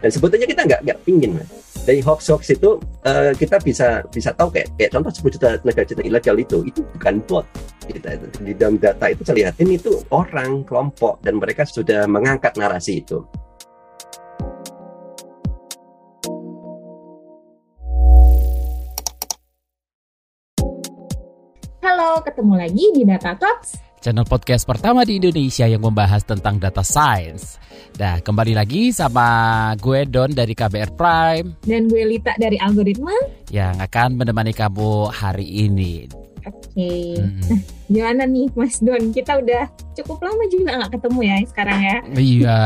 Dan sebetulnya kita nggak nggak pingin. Dari hoax hoax itu uh, kita bisa bisa tahu kayak kayak contoh 10 juta tenaga kerja ilegal itu itu bukan bot. Kita, di dalam data itu saya lihatin itu orang kelompok dan mereka sudah mengangkat narasi itu. Halo, ketemu lagi di Data Talks channel podcast pertama di Indonesia yang membahas tentang data science. Nah, kembali lagi sama gue Don dari KBR Prime dan gue Lita dari Algoritma yang akan menemani kamu hari ini. Oke, okay. hmm. nah, gimana nih Mas Don? Kita udah cukup lama juga nggak ketemu ya sekarang ya? Iya,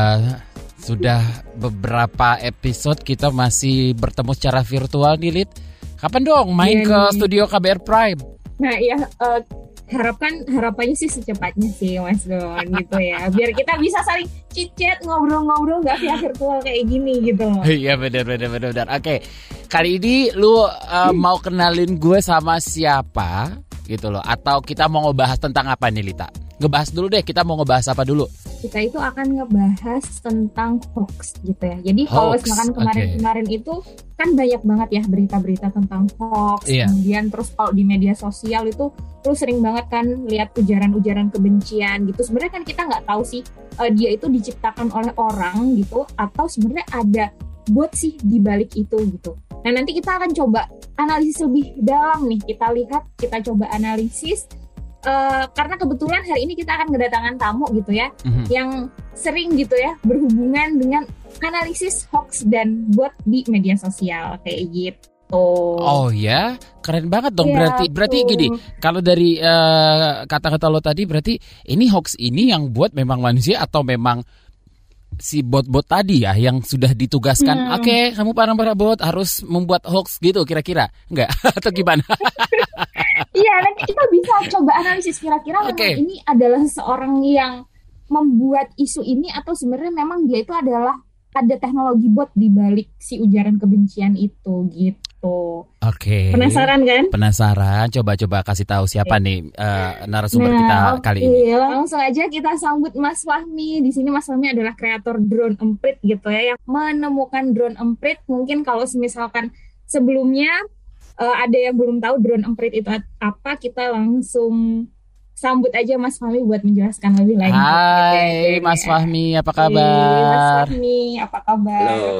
sudah beberapa episode kita masih bertemu secara virtual nih Lit. Kapan dong main yeah, ke nih. studio KBR Prime? Nah ya, uh, harapkan harapannya sih secepatnya sih Mas Don gitu ya. Biar kita bisa saling cicet ngobrol-ngobrol gak via virtual kayak gini gitu iya benar benar benar benar. Oke kali ini lu uh, hmm. mau kenalin gue sama siapa gitu loh. Atau kita mau ngebahas tentang apa nih Lita ngebahas dulu deh kita mau ngebahas apa dulu? Kita itu akan ngebahas tentang hoax gitu ya. Jadi kalau misalkan kemarin-kemarin okay. itu kan banyak banget ya berita-berita tentang hoax. Yeah. kemudian terus kalau di media sosial itu lu sering banget kan lihat ujaran-ujaran kebencian gitu. Sebenarnya kan kita nggak tahu sih uh, dia itu diciptakan oleh orang gitu atau sebenarnya ada buat sih di balik itu gitu. Nah nanti kita akan coba analisis lebih dalam nih. Kita lihat kita coba analisis uh, karena kebetulan hari ini kita akan kedatangan tamu gitu ya, mm-hmm. yang sering gitu ya berhubungan dengan analisis hoax dan bot di media sosial kayak gitu. Oh ya, keren banget dong. Ya, berarti tuh. berarti gini, kalau dari uh, kata-kata lo tadi berarti ini hoax ini yang buat memang manusia atau memang si bot-bot tadi ya yang sudah ditugaskan. Hmm. Oke, okay, kamu para para bot harus membuat hoax gitu kira-kira, enggak atau gimana? Iya, nanti kita bisa coba analisis kira-kira okay. ini adalah seorang yang membuat isu ini atau sebenarnya memang dia itu adalah ada teknologi bot di balik si ujaran kebencian itu gitu. Oke. Okay. Penasaran kan? Penasaran. Coba-coba kasih tahu siapa okay. nih uh, narasumber nah, kita okay. kali ini. Langsung aja kita sambut Mas Fahmi. Di sini Mas Fahmi adalah kreator drone emprit gitu ya yang menemukan drone emprit. Mungkin kalau misalkan sebelumnya uh, ada yang belum tahu drone emprit itu apa, kita langsung sambut aja Mas Fahmi buat menjelaskan lebih lanjut. Hai Mas Fahmi, apa kabar? Hai, Mas Fahmi, apa kabar? Halo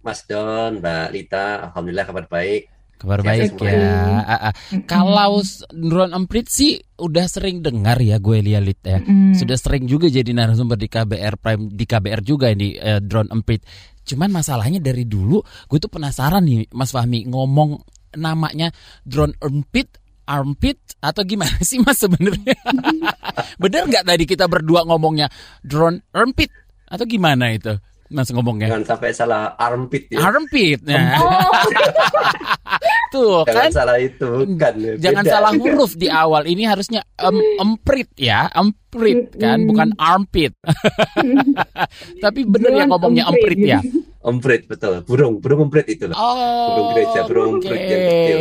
Mas Don, Mbak Lita, Alhamdulillah kabar baik. Kabar baik ya. Ah, ah. Kalau drone emprit sih udah sering dengar ya gue lihat ya. Mm. Sudah sering juga jadi narasumber di KBR Prime di KBR juga ini eh, drone emprit. Cuman masalahnya dari dulu gue tuh penasaran nih Mas Fahmi ngomong namanya drone armpit armpit atau gimana sih mas sebenarnya? Bener nggak tadi kita berdua ngomongnya drone armpit atau gimana itu mas ngomongnya. Jangan sampai salah armpit ya. Armpit ya. Oh. tuh jangan kan? salah itu kan? Jangan salah huruf di awal. Ini harusnya um, emprit ya emprit kan? Bukan armpit. Tapi bener ya ngomongnya emprit. ya? Emprit betul, burung, burung emprit itu loh. Oh, burung gereja, burung okay. emprit yang kecil.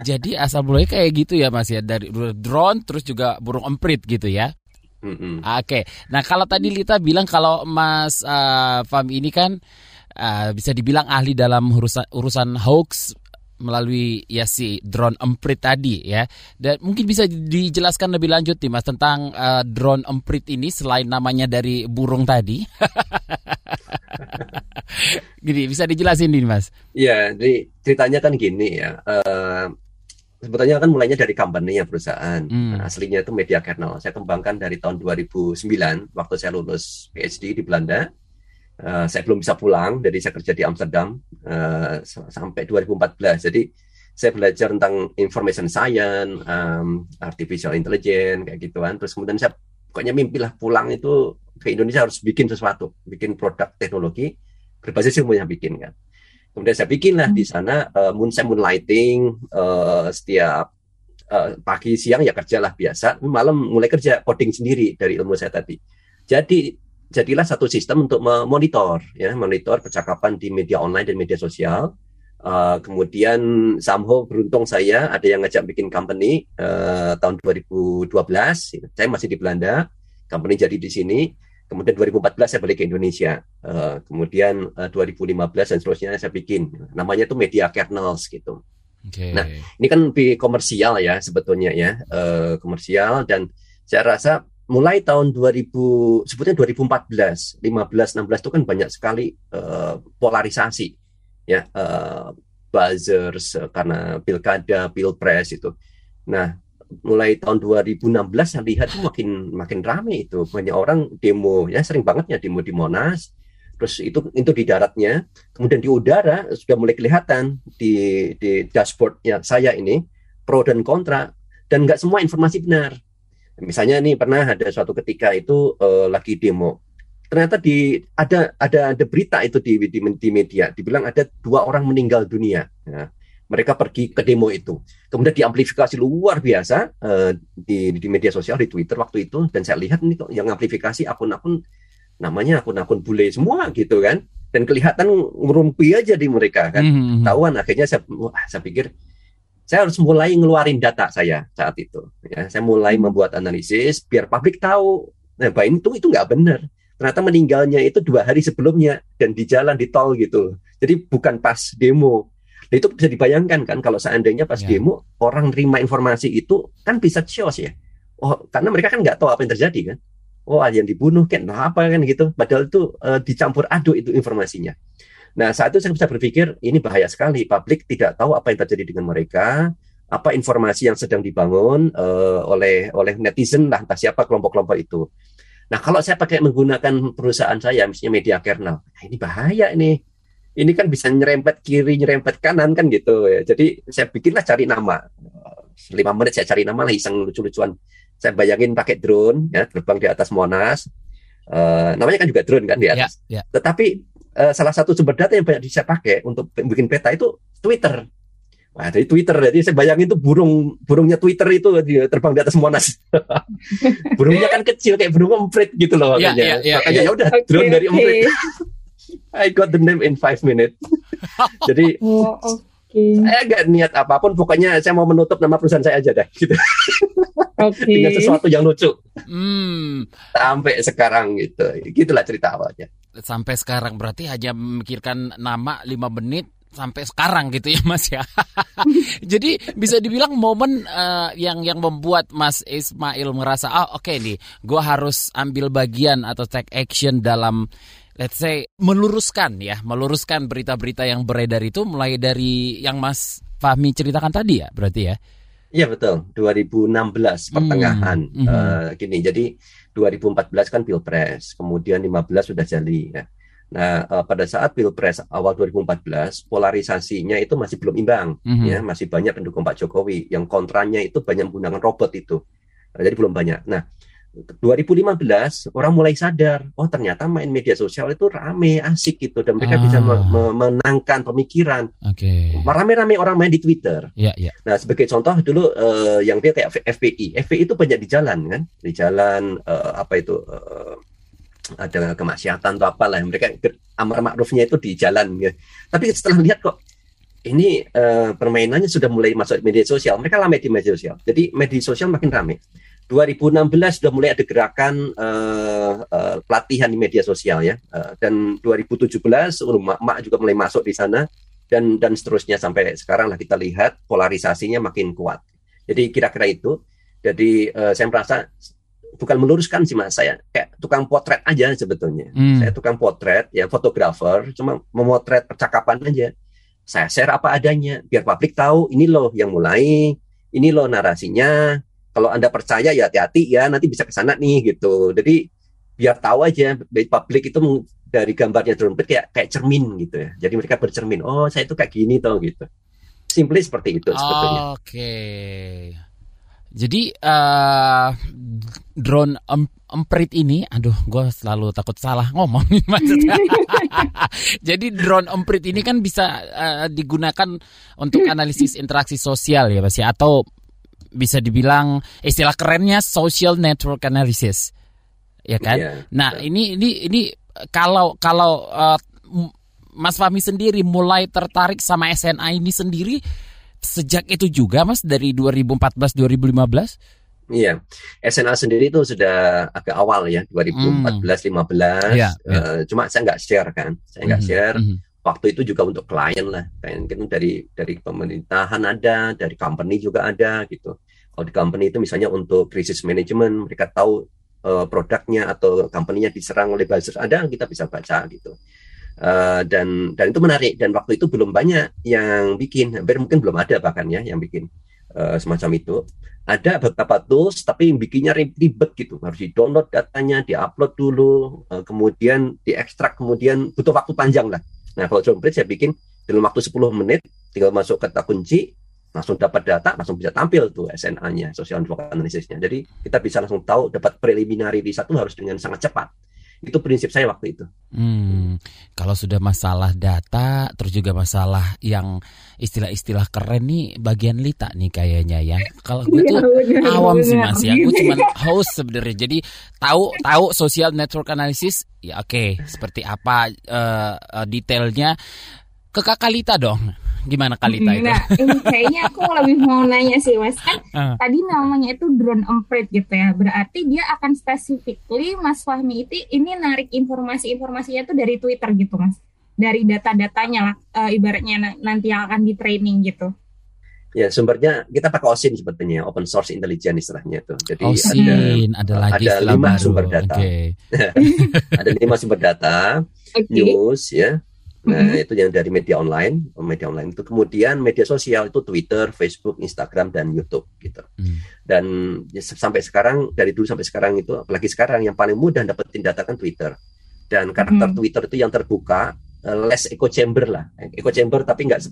Jadi asal mulai kayak gitu ya Mas ya. Dari drone terus juga burung emprit gitu ya. Mm-hmm. Oke, okay. nah kalau tadi Lita bilang kalau Mas uh, Fam ini kan uh, bisa dibilang ahli dalam urusan urusan hoax melalui ya si drone emprit tadi ya. Dan mungkin bisa dijelaskan lebih lanjut nih Mas tentang uh, drone emprit ini selain namanya dari burung tadi. gini bisa dijelasin nih mas? Iya, jadi ceritanya kan gini ya. Uh, sebetulnya kan mulainya dari company ya perusahaan. Hmm. Nah, aslinya itu media kernel. Saya kembangkan dari tahun 2009 waktu saya lulus PhD di Belanda. Uh, saya belum bisa pulang, jadi saya kerja di Amsterdam uh, sampai 2014. Jadi saya belajar tentang information science, um, artificial intelligence kayak gituan. Terus kemudian saya pokoknya mimpi lah pulang itu ke Indonesia harus bikin sesuatu, bikin produk teknologi berbasis ilmu yang bikin kan. Kemudian saya bikin lah di hmm. sana uh, moon moonlighting uh, setiap uh, pagi siang ya kerjalah biasa, malam mulai kerja coding sendiri dari ilmu saya tadi. Jadi jadilah satu sistem untuk memonitor ya, monitor percakapan di media online dan media sosial. Uh, kemudian somehow beruntung saya ada yang ngajak bikin company uh, tahun 2012. Saya masih di Belanda, company jadi di sini Kemudian 2014 saya balik ke Indonesia. Uh, kemudian uh, 2015 dan seterusnya saya bikin. Namanya itu Media Kernels gitu. Okay. Nah, ini kan lebih komersial ya sebetulnya ya, uh, komersial dan saya rasa mulai tahun 2000 sebutnya 2014, 15, 16 itu kan banyak sekali uh, polarisasi ya, uh, buzzers uh, karena pilkada, pilpres itu. Nah, mulai tahun 2016 saya lihat itu makin makin ramai itu. Banyak orang demo ya sering banget ya demo di Monas. Terus itu itu di daratnya. Kemudian di udara sudah mulai kelihatan di di dashboardnya saya ini pro dan kontra dan nggak semua informasi benar. Misalnya nih pernah ada suatu ketika itu uh, lagi demo. Ternyata di ada ada ada berita itu di, di di media. Dibilang ada dua orang meninggal dunia. Ya mereka pergi ke demo itu. Kemudian diamplifikasi luar biasa uh, di, di media sosial di Twitter waktu itu dan saya lihat kok yang amplifikasi akun-akun namanya akun-akun bule semua gitu kan dan kelihatan ngerumpi aja di mereka kan. Mm-hmm. Tahuan akhirnya saya wah, saya pikir saya harus mulai ngeluarin data saya saat itu ya. Saya mulai hmm. membuat analisis biar publik tahu nah bahwa itu itu nggak benar. Ternyata meninggalnya itu dua hari sebelumnya dan di jalan di tol gitu. Jadi bukan pas demo Nah, itu bisa dibayangkan kan kalau seandainya pas yeah. demo orang terima informasi itu kan bisa chaos ya. Oh, karena mereka kan nggak tahu apa yang terjadi kan. Oh, ada yang dibunuh kan apa kan gitu. Padahal itu uh, dicampur aduk itu informasinya. Nah, saat itu saya bisa berpikir ini bahaya sekali. Publik tidak tahu apa yang terjadi dengan mereka, apa informasi yang sedang dibangun uh, oleh oleh netizen lah, entah siapa kelompok-kelompok itu. Nah, kalau saya pakai menggunakan perusahaan saya, misalnya media kernel, nah ini bahaya ini ini kan bisa nyerempet kiri, nyerempet kanan kan gitu ya. Jadi saya bikinlah cari nama. Lima menit saya cari nama lah iseng lucu-lucuan. Saya bayangin pakai drone ya terbang di atas Monas. Uh, namanya kan juga drone kan di atas. Yeah, yeah. Tetapi uh, salah satu sumber data yang banyak saya pakai untuk bikin peta itu Twitter. Wah, dari Twitter. Jadi saya bayangin itu burung burungnya Twitter itu terbang di atas Monas. Burungnya kan kecil kayak burung emprit gitu loh. Yeah, yeah, yeah, makanya yeah. ya udah drone okay. dari emprit. I got the name in five minutes. Jadi oh, okay. saya nggak niat apa pun, pokoknya saya mau menutup nama perusahaan saya aja deh. Gitu. Okay. Dengan sesuatu yang lucu. Hmm. Sampai sekarang gitu, gitulah cerita awalnya. Sampai sekarang berarti hanya memikirkan nama lima menit sampai sekarang gitu ya Mas ya. Jadi bisa dibilang momen uh, yang yang membuat Mas Ismail merasa oh oke okay nih, gue harus ambil bagian atau take action dalam let's say meluruskan ya, meluruskan berita-berita yang beredar itu mulai dari yang Mas Fahmi ceritakan tadi ya, berarti ya? Iya betul, 2016 pertengahan hmm. Hmm. Uh, gini. Jadi 2014 kan pilpres, kemudian 15 sudah jadi ya. Nah, uh, pada saat pilpres awal 2014, polarisasinya itu masih belum imbang, -hmm. ya, masih banyak pendukung Pak Jokowi. Yang kontranya itu banyak menggunakan robot itu, nah, jadi belum banyak. Nah, 2015 orang mulai sadar, oh ternyata main media sosial itu rame, asik gitu, dan mereka ah. bisa memenangkan pemikiran. Oke. Okay. Rame-rame orang main di Twitter. Yeah, yeah. Nah sebagai contoh dulu uh, yang dia kayak FPI, FPI itu banyak di jalan kan, di jalan uh, apa itu uh, ada kemaksiatan atau apalah, mereka amar makrufnya itu di jalan. Ya. Tapi setelah lihat kok ini uh, permainannya sudah mulai masuk media sosial, mereka lama di media sosial. Jadi media sosial makin ramai. 2016 sudah mulai ada gerakan uh, uh, pelatihan di media sosial ya, uh, dan 2017 mak-mak juga mulai masuk di sana dan dan seterusnya sampai sekarang lah kita lihat polarisasinya makin kuat. Jadi kira-kira itu. Jadi uh, saya merasa bukan meluruskan sih mas, saya kayak tukang potret aja sebetulnya. Hmm. Saya tukang potret ya fotografer, cuma memotret percakapan aja. Saya share apa adanya biar publik tahu ini loh yang mulai, ini loh narasinya, kalau anda percaya ya hati-hati ya nanti bisa ke sana nih gitu jadi biar tahu aja baik publik itu dari gambarnya drone kayak kayak cermin gitu ya jadi mereka bercermin oh saya itu kayak gini toh gitu simply seperti itu sebetulnya oke okay. jadi uh, drone em emprit ini, aduh, gue selalu takut salah ngomong maksudnya. Jadi drone emprit ini kan bisa uh, digunakan untuk analisis interaksi sosial ya, Mas ya, atau bisa dibilang istilah kerennya social network analysis ya kan yeah. nah ini ini ini kalau kalau uh, Mas Fahmi sendiri mulai tertarik sama SNA ini sendiri sejak itu juga Mas dari 2014 2015 Iya, SNA sendiri itu sudah agak awal ya 2014-15. Hmm. Yeah, yeah. Uh, cuma saya nggak share kan, saya nggak mm -hmm. share. Mm -hmm. Waktu itu juga untuk klien lah, klien kan dari dari pemerintahan ada, dari company juga ada gitu. Kalau di company itu misalnya untuk krisis manajemen, mereka tahu uh, produknya atau company-nya diserang oleh buzzer ada, kita bisa baca gitu. Uh, dan dan itu menarik. Dan waktu itu belum banyak yang bikin, hampir mungkin belum ada bahkan ya yang bikin uh, semacam itu. Ada beberapa tools tapi bikinnya ribet gitu. Harus di download datanya diupload dulu uh, kemudian diekstrak kemudian butuh waktu panjang lah nah kalau Bridge saya bikin dalam waktu 10 menit tinggal masuk kata kunci langsung dapat data langsung bisa tampil tuh SNA-nya social network analysis-nya. Jadi kita bisa langsung tahu dapat preliminary di satu harus dengan sangat cepat itu prinsip saya waktu itu. Hmm, kalau sudah masalah data, terus juga masalah yang istilah-istilah keren nih, bagian Lita nih kayaknya ya. Kalau gue tuh ya, awam sih mas ya, gue cuma host sebenarnya. Jadi tahu tahu social network analysis, ya oke, okay, seperti apa uh, uh, detailnya. Ke kakak Lita dong gimana Kalita itu? Nah, kayaknya aku lebih mau nanya sih Mas kan uh. tadi namanya itu drone emprit gitu ya. Berarti dia akan specifically Mas Fahmi itu ini narik informasi-informasinya itu dari Twitter gitu Mas. Dari data-datanya lah uh, ibaratnya nanti yang akan di training gitu. Ya sumbernya kita pakai OSIN sebetulnya open source intelligence istilahnya itu. Jadi OSIN, ada, ada lagi ada lima baru. sumber data. Okay. ada lima sumber data, okay. news ya, Nah, mm-hmm. itu yang dari media online, media online itu kemudian media sosial itu Twitter, Facebook, Instagram dan YouTube gitu. Mm. Dan ya, sampai sekarang dari dulu sampai sekarang itu apalagi sekarang yang paling mudah dapetin data kan Twitter. Dan karakter mm. Twitter itu yang terbuka, uh, less echo chamber lah. Echo chamber tapi enggak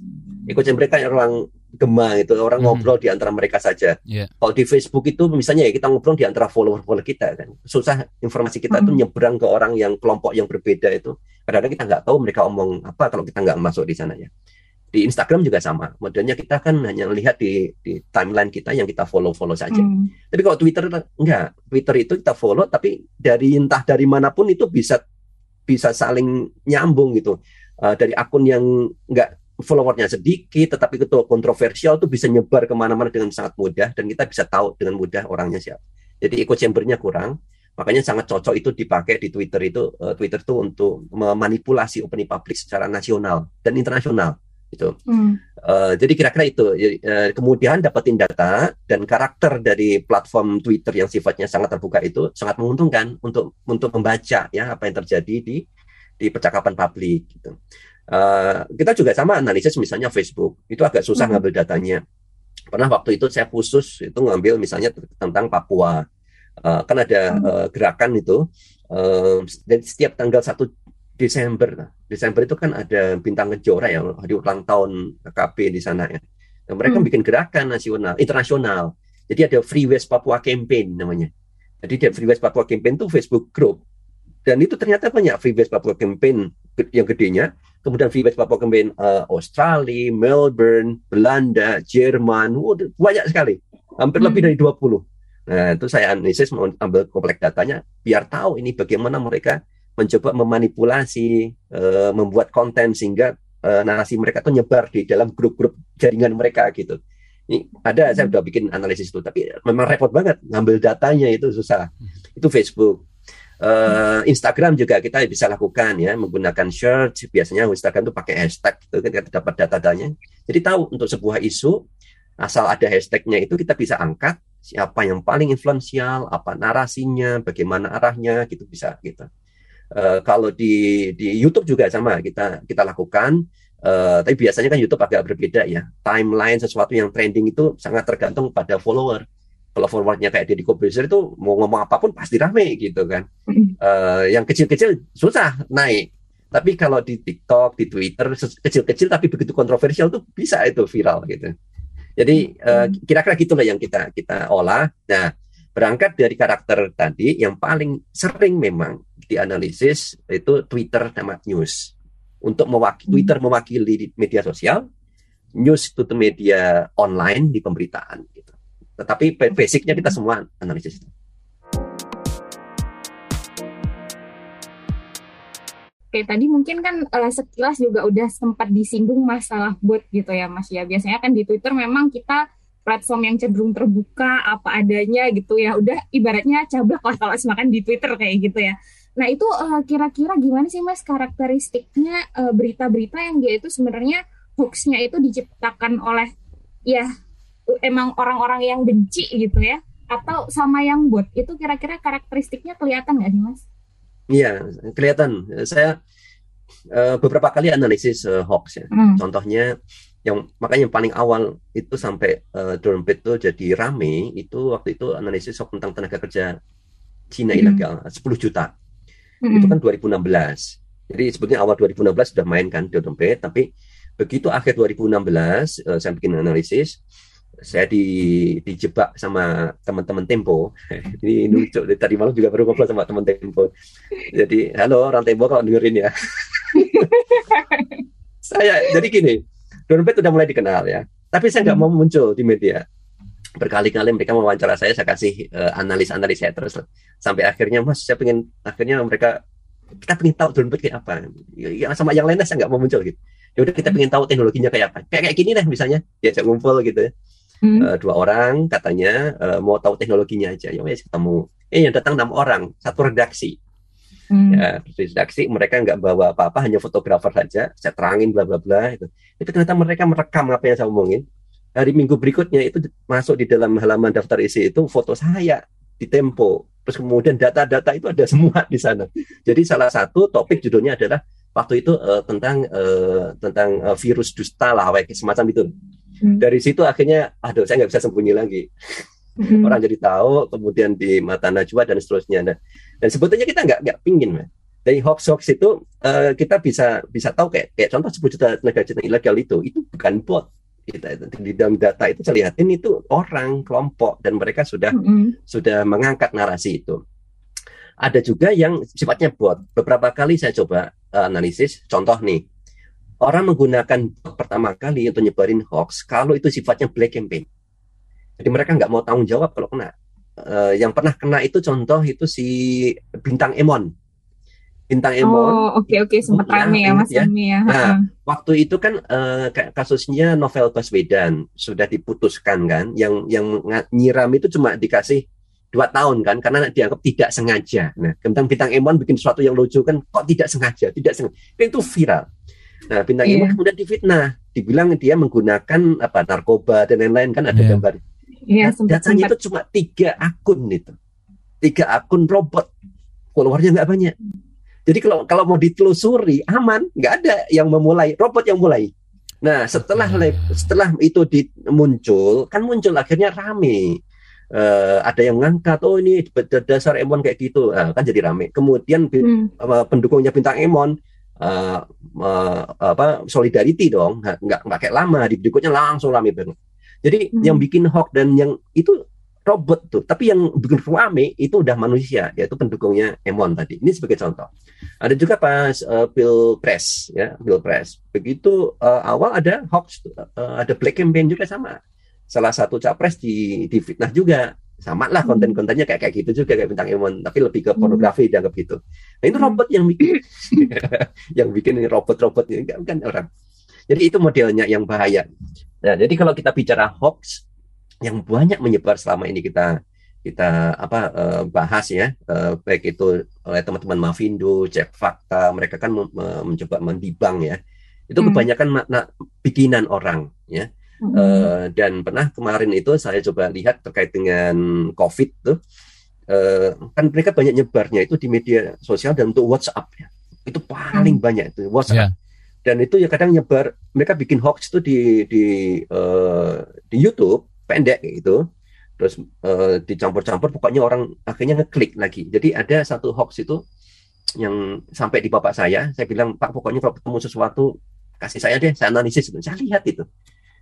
echo chamber kan orang gema itu orang mm. ngobrol di antara mereka saja. Yeah. Kalau di Facebook itu misalnya ya kita ngobrol di antara follower-follower kita kan. Susah informasi kita mm. tuh nyebrang ke orang yang kelompok yang berbeda itu kadang-kadang kita nggak tahu mereka omong apa kalau kita nggak masuk di sana ya di Instagram juga sama modelnya kita kan hanya lihat di, di timeline kita yang kita follow follow saja hmm. tapi kalau Twitter enggak Twitter itu kita follow tapi dari entah dari mana pun itu bisa bisa saling nyambung gitu. Uh, dari akun yang enggak followernya sedikit tetapi itu kontroversial tuh bisa nyebar ke mana-mana dengan sangat mudah dan kita bisa tahu dengan mudah orangnya siapa jadi echo chambernya kurang Makanya sangat cocok itu dipakai di Twitter itu uh, Twitter itu untuk memanipulasi opini publik secara nasional dan internasional itu. Hmm. Uh, jadi kira-kira itu. Uh, kemudian dapetin data dan karakter dari platform Twitter yang sifatnya sangat terbuka itu sangat menguntungkan untuk untuk membaca ya apa yang terjadi di di percakapan publik gitu. Uh, kita juga sama analisis misalnya Facebook itu agak susah hmm. ngambil datanya. Pernah waktu itu saya khusus itu ngambil misalnya tentang Papua uh, kan ada uh, gerakan itu uh, dan setiap tanggal 1 Desember. Nah, Desember itu kan ada bintang kejora ya hari ulang tahun KKP di sana ya. Dan mereka hmm. bikin gerakan nasional internasional. Jadi ada Free West Papua Campaign namanya. Jadi di Free West Papua Campaign itu Facebook group. Dan itu ternyata banyak Free West Papua Campaign yang gedenya. Kemudian Free West Papua Campaign uh, Australia, Melbourne, Belanda, Jerman, banyak sekali. Hampir hmm. lebih dari 20 Nah, itu saya analisis ambil komplek datanya biar tahu ini bagaimana mereka mencoba memanipulasi, uh, membuat konten sehingga uh, narasi mereka itu nyebar di dalam grup-grup jaringan mereka gitu. Ini ada saya sudah bikin analisis itu, tapi memang repot banget ngambil datanya itu susah. Itu Facebook. Uh, Instagram juga kita bisa lakukan ya menggunakan search biasanya Instagram itu pakai hashtag itu kan kita dapat data-datanya jadi tahu untuk sebuah isu asal ada hashtagnya itu kita bisa angkat siapa yang paling influensial, apa narasinya, bagaimana arahnya, gitu bisa gitu. Uh, kalau di di YouTube juga sama kita kita lakukan, uh, tapi biasanya kan YouTube agak berbeda ya. Timeline sesuatu yang trending itu sangat tergantung pada follower. Kalau followernya kayak Deddy Kobuzer itu mau ngomong apa pun pasti rame gitu kan. Uh, yang kecil-kecil susah naik. Tapi kalau di TikTok, di Twitter kecil-kecil tapi begitu kontroversial tuh bisa itu viral gitu. Jadi uh, kira-kira gitulah yang kita kita olah. Nah, berangkat dari karakter tadi yang paling sering memang dianalisis itu Twitter sama news. Untuk mewakili hmm. Twitter mewakili media sosial, news itu media online di pemberitaan gitu. Tetapi basicnya kita semua analisis itu. Oke, tadi mungkin kan uh, sekilas juga udah sempat disinggung masalah bot gitu ya Mas ya. Biasanya kan di Twitter memang kita platform yang cenderung terbuka apa adanya gitu ya udah ibaratnya cablak lah kalau semakan di Twitter kayak gitu ya nah itu kira eh, kira-kira gimana sih mas karakteristiknya berita eh, berita-berita yang dia itu sebenarnya hoaxnya itu diciptakan oleh ya emang orang-orang yang benci gitu ya atau sama yang bot itu kira-kira karakteristiknya kelihatan nggak sih mas? Iya kelihatan. Saya uh, beberapa kali analisis uh, hoax ya. Hmm. Contohnya yang makanya yang paling awal itu sampai uh, dompet itu jadi rame itu waktu itu analisis hoax tentang tenaga kerja Cina hmm. ilegal 10 juta hmm. itu kan 2016 jadi sebetulnya awal 2016 sudah main kan di dompet tapi begitu akhir 2016 uh, saya bikin analisis saya di dijebak sama teman-teman Tempo ini lucu tadi malam juga baru ngobrol sama teman Tempo jadi halo orang Tempo kalau dengerin ya saya jadi gini Dompet udah mulai dikenal ya. Tapi saya nggak mau muncul di media. Berkali-kali mereka mewawancara saya, saya kasih uh, analis-analis saya terus sampai akhirnya mas saya pengen akhirnya mereka kita pengen tahu dompet kayak apa. Ya, sama yang lainnya saya nggak mau muncul gitu. Ya udah kita pengen tahu teknologinya kayak apa. Kayak kayak gini deh misalnya, ya saya ngumpul gitu ya. Hmm. Uh, dua orang katanya uh, mau tahu teknologinya aja. Ya wes ketemu. Eh yang datang enam orang, satu redaksi. Hmm. Ya, redaksi mereka nggak bawa apa-apa, hanya fotografer saja. Saya terangin bla bla bla itu. Itu ternyata mereka merekam apa yang saya omongin. Hari minggu berikutnya itu masuk di dalam halaman daftar isi itu foto saya di Tempo. Terus kemudian data-data itu ada semua di sana. Jadi salah satu topik judulnya adalah waktu itu uh, tentang uh, tentang uh, virus dusta lah, semacam itu. Hmm. Dari situ akhirnya, aduh saya nggak bisa sembunyi lagi. Hmm. Orang jadi tahu, kemudian di mata Najwa dan seterusnya. Nah, dan sebetulnya kita nggak nggak pingin, man. Dari hoax hoax itu uh, kita bisa bisa tahu kayak kayak contoh 10 juta tenaga kerja ilegal itu itu bukan bot kita di dalam data itu saya lihatin itu orang kelompok dan mereka sudah mm -hmm. sudah mengangkat narasi itu. Ada juga yang sifatnya bot. Beberapa kali saya coba uh, analisis contoh nih. Orang menggunakan bot pertama kali untuk nyebarin hoax kalau itu sifatnya black campaign. Jadi mereka nggak mau tanggung jawab kalau kena. Uh, yang pernah kena itu contoh itu si bintang Emon bintang Emon. Oh oke okay, oke okay. sempat ya, rame ya Mas ya. ya. Nah waktu itu kan uh, kasusnya novel Baswedan sudah diputuskan kan, yang yang nyiram itu cuma dikasih dua tahun kan karena dianggap tidak sengaja. Nah tentang bintang Emon bikin sesuatu yang lucu kan kok tidak sengaja, tidak sengaja itu viral. Nah bintang yeah. Emon kemudian difitnah, dibilang dia menggunakan apa narkoba dan lain-lain kan ada yeah. gambar Iya, nah, datanya sempat. itu cuma tiga akun itu, tiga akun robot, followernya nggak banyak. Jadi kalau kalau mau ditelusuri aman, nggak ada yang memulai, robot yang mulai. Nah setelah hmm. setelah itu di, muncul, kan muncul akhirnya rame. Uh, ada yang ngangkat, oh ini dasar Emon kayak gitu, uh, kan jadi rame. Kemudian hmm. uh, pendukungnya bintang Emon uh, uh, apa solidarity dong, nggak nggak kayak lama, di berikutnya langsung rame banget. Jadi hmm. yang bikin hoax dan yang itu robot tuh, tapi yang bikin rame itu udah manusia, yaitu pendukungnya Emon tadi. Ini sebagai contoh. Ada juga pas uh, pilpres, ya pilpres. Begitu uh, awal ada hoax, uh, ada black campaign juga sama. Salah satu capres di, di fitnah juga sama lah konten-kontennya kayak kayak gitu juga kayak bintang Emon tapi lebih ke hmm. pornografi hmm. dianggap gitu nah itu robot yang bikin yang bikin robot-robot ini kan orang jadi itu modelnya yang bahaya Nah, jadi kalau kita bicara hoax yang banyak menyebar selama ini kita kita apa uh, bahas ya uh, baik itu oleh teman-teman Mavindo, Cek Fakta, mereka kan mencoba mendibang ya. Itu hmm. kebanyakan makna bikinan orang ya. Hmm. Uh, dan pernah kemarin itu saya coba lihat terkait dengan COVID tuh uh, kan mereka banyak nyebarnya itu di media sosial dan untuk WhatsApp ya. Itu paling hmm. banyak itu WhatsApp. Yeah dan itu ya kadang nyebar mereka bikin hoax itu di di uh, di YouTube pendek gitu terus uh, dicampur-campur pokoknya orang akhirnya ngeklik lagi. Jadi ada satu hoax itu yang sampai di bapak saya saya bilang pak pokoknya kalau ketemu sesuatu kasih saya deh saya analisis. Saya lihat itu.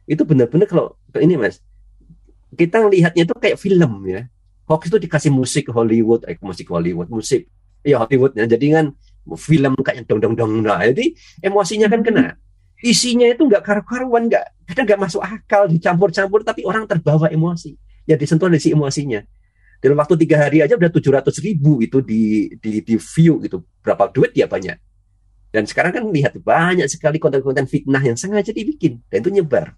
Itu benar-benar kalau ini mas kita lihatnya itu kayak film ya. Hoax itu dikasih musik Hollywood eh musik Hollywood musik ya Hollywood ya. Jadi kan film kayak dong dong dong nah jadi emosinya kan kena isinya itu nggak karu-karuan nggak kadang nggak masuk akal dicampur-campur tapi orang terbawa emosi. Ya disentuh dari si emosinya. Dalam waktu tiga hari aja udah tujuh ratus ribu itu di, di di view gitu. Berapa duit? Ya banyak. Dan sekarang kan lihat banyak sekali konten-konten fitnah yang sengaja dibikin dan itu nyebar.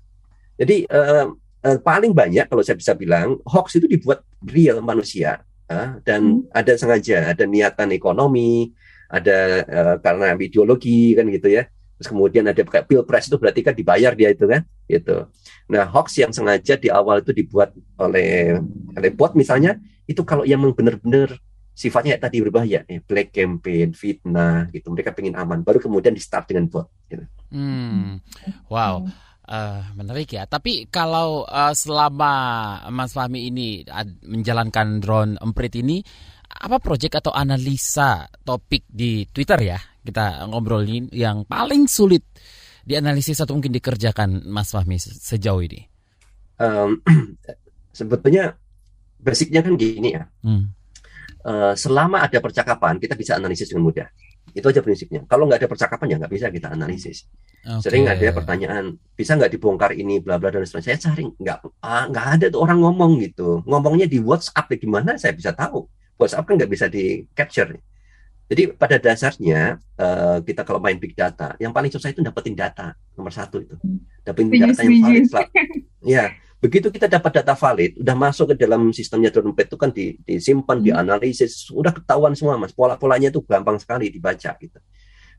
Jadi uh, uh, paling banyak kalau saya bisa bilang hoax itu dibuat real manusia uh, dan hmm. ada sengaja ada niatan ekonomi ada uh, karena ideologi kan gitu ya terus kemudian ada kayak pilpres itu berarti kan dibayar dia itu kan gitu nah hoax yang sengaja di awal itu dibuat oleh oleh bot misalnya itu kalau yang benar-benar sifatnya tadi berbahaya, eh, black campaign, fitnah, gitu. Mereka pengen aman, baru kemudian di start dengan bot. Gitu. Hmm, wow. Uh, menarik ya. Tapi kalau uh, selama Mas Fahmi ini menjalankan drone emprit ini, apa proyek atau analisa topik di Twitter ya kita ngobrolin yang paling sulit dianalisis atau mungkin dikerjakan Mas Fahmi sejauh ini? Um, sebetulnya basicnya kan gini ya. Hmm uh, selama ada percakapan kita bisa analisis dengan mudah. Itu aja prinsipnya. Kalau nggak ada percakapan ya nggak bisa kita analisis. Okay. Sering ada pertanyaan, bisa nggak dibongkar ini, bla bla dan seterusnya. Saya cari nggak ah, nggak ada tuh orang ngomong gitu. Ngomongnya di WhatsApp ya gimana? Saya bisa tahu. WhatsApp kan nggak bisa di capture. Jadi pada dasarnya uh, kita kalau main big data, yang paling susah itu dapetin data nomor satu itu, dapetin data yang valid. Ya, Begitu kita dapat data valid, udah masuk ke dalam sistemnya dompet itu kan di, disimpan, hmm. dianalisis, udah ketahuan semua mas. Pola-polanya itu gampang sekali dibaca gitu.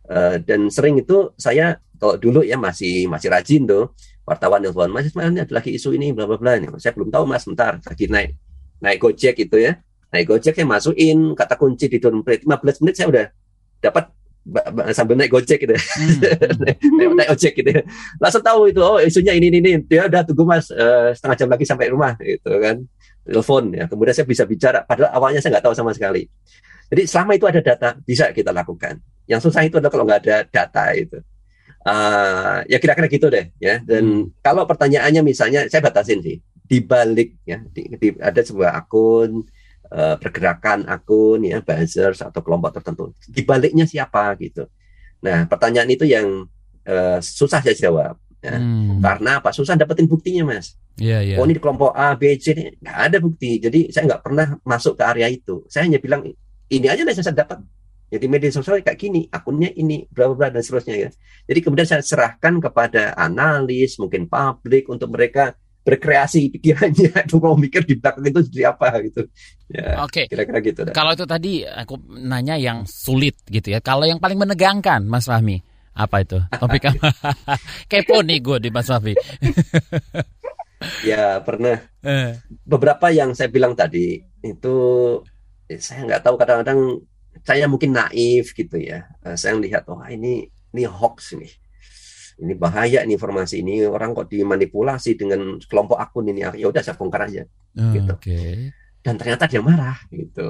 Uh, dan sering itu saya kalau dulu ya masih masih rajin tuh wartawan telepon mas Ismail ini ada lagi isu ini bla bla bla saya belum tahu mas sebentar lagi naik naik gojek gitu ya naik gojek saya masukin kata kunci di dompet 15 menit saya udah dapat sambil naik gojek gitu. Hmm. naik, naik ojek gitu. Langsung tahu itu oh isunya ini ini, ini. dia udah tunggu mas uh, setengah jam lagi sampai rumah gitu kan. Telepon ya. Kemudian saya bisa bicara padahal awalnya saya nggak tahu sama sekali. Jadi selama itu ada data bisa kita lakukan. Yang susah itu adalah kalau nggak ada data itu. Uh, ya kira-kira gitu deh ya. Dan hmm. kalau pertanyaannya misalnya saya batasin sih. Di balik ya. Di, di, ada sebuah akun uh, pergerakan akun ya buzzers atau kelompok tertentu di baliknya siapa gitu nah pertanyaan itu yang uh, susah saya jawab ya. hmm. karena apa susah dapetin buktinya mas yeah, yeah. oh ini di kelompok A B C ini nggak ada bukti jadi saya nggak pernah masuk ke area itu saya hanya bilang ini aja yang saya dapat jadi media sosial kayak gini, akunnya ini, berapa berapa dan seterusnya ya. Jadi kemudian saya serahkan kepada analis, mungkin publik untuk mereka berkreasi pikirannya. Tuh mau mikir di belakang itu seperti apa gitu. Ya oke. okay. kira-kira gitu dah. kalau itu tadi aku nanya yang sulit gitu ya. Kalau yang paling menegangkan Mas Fahmi apa itu? Topik apa? Kepo nih gue di Mas Fahmi. Ya pernah. Eh. beberapa yang saya bilang tadi itu eh, saya nggak tahu kadang-kadang saya mungkin naif gitu ya. Eh, saya melihat oh ini ini hoax nih ini bahaya nih informasi ini. Orang kok dimanipulasi dengan kelompok akun ini. Ya udah saya bongkar aja. Oh, gitu. Okay. dan ternyata dia marah gitu.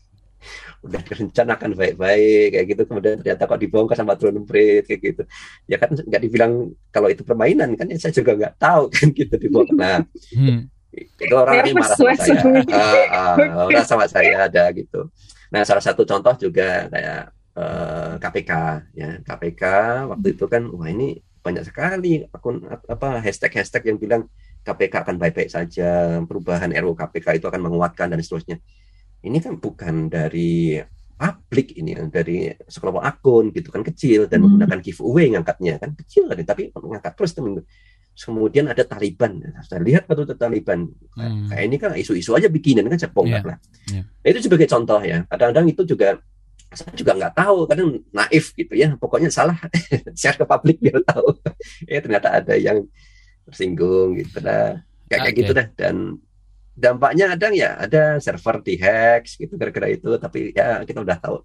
Udah direncanakan baik-baik kayak gitu. Kemudian ternyata kok dibongkar sama drone breed kayak gitu. Ya kan nggak dibilang kalau itu permainan kan ya saya juga nggak tahu kan gitu dibongkar. Nah hmm. itu orang ini marah sama saya. Uh, orang sama saya ada gitu. Nah salah satu contoh juga kayak KPK eh, ya KPK waktu itu kan wah ini banyak sekali akun apa hashtag-hashtag yang bilang KPK akan baik-baik saja perubahan RUU KPK itu akan menguatkan dan seterusnya ini kan bukan dari publik ini dari sekelompok akun gitu kan kecil dan hmm. menggunakan giveaway ngangkatnya kan kecil kan tapi mengangkat terus teman kemudian ada Taliban saya lihat betul Taliban hmm. kayak ini kan isu-isu aja bikinan kan saya yeah. lah yeah. itu sebagai contoh ya kadang-kadang itu juga saya juga nggak tahu kadang naif gitu ya. Pokoknya salah share ke publik biar tahu. Ya ternyata ada yang tersinggung gitu dah. Kayak okay. gitu dah. Dan dampaknya kadang ya ada server di hack gitu kira-kira itu. Tapi ya kita udah tahu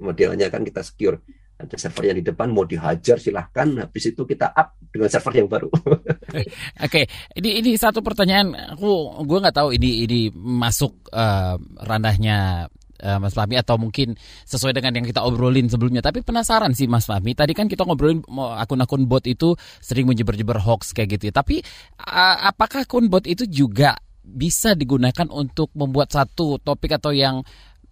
modelnya kan kita secure. Ada server yang di depan mau dihajar silahkan. Habis itu kita up dengan server yang baru. Oke, okay. ini ini satu pertanyaan. Aku gue nggak tahu ini ini masuk uh, ranahnya uh, Mas Fahmi atau mungkin sesuai dengan yang kita obrolin sebelumnya. Tapi penasaran sih Mas Fahmi. Tadi kan kita ngobrolin akun-akun bot itu sering menjeber-jeber hoax kayak gitu. Ya. Tapi uh, apakah akun bot itu juga bisa digunakan untuk membuat satu topik atau yang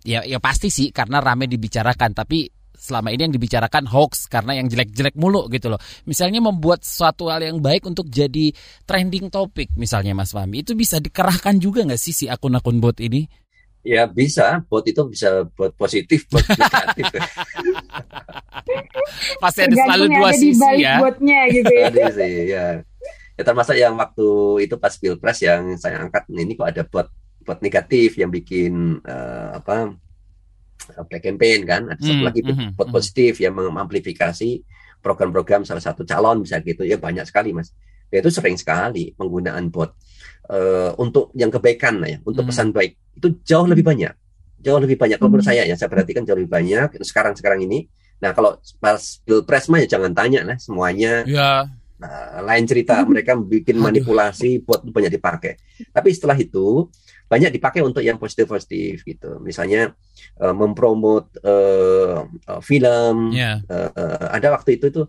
ya ya pasti sih karena rame dibicarakan. Tapi selama ini yang dibicarakan hoax karena yang jelek-jelek mulu gitu loh. Misalnya membuat suatu hal yang baik untuk jadi trending topik misalnya Mas Fahmi. Itu bisa dikerahkan juga nggak sih si akun-akun bot ini? Ya bisa, bot itu bisa buat positif, buat negatif. Pasti ada selalu dua sisi ya. Botnya gitu ya. sih, ya. ya termasuk yang waktu itu pas pilpres yang saya angkat ini kok ada bot bot negatif yang bikin uh, apa black campaign kan ada satu hmm, lagi hmm, bot hmm. positif yang mengamplifikasi program-program salah satu calon bisa gitu ya banyak sekali mas ya itu sering sekali penggunaan bot uh, untuk yang kebaikan ya untuk hmm. pesan baik itu jauh lebih banyak jauh lebih banyak kalau menurut saya ya saya perhatikan jauh lebih banyak sekarang sekarang ini nah kalau pas pilpres mah ya jangan tanya lah semuanya ya Nah, lain cerita, mereka bikin manipulasi buat banyak dipakai. Tapi setelah itu banyak dipakai untuk yang positif-positif gitu. Misalnya uh, mempromot uh, uh, film. Yeah. Uh, uh, ada waktu itu itu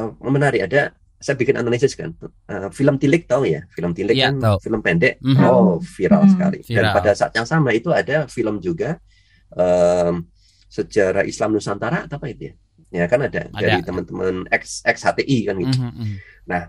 uh, menarik. Ada saya bikin analisis kan. Uh, film Tilik tahu ya? Film Tilik yeah, kan tahu. film pendek. Mm -hmm. Oh, viral mm -hmm. sekali. Viral. Dan pada saat yang sama itu ada film juga um, sejarah Islam Nusantara apa itu ya? ya kan ada, ada. dari teman-teman X X HTI kan gitu. Mm -hmm. Nah,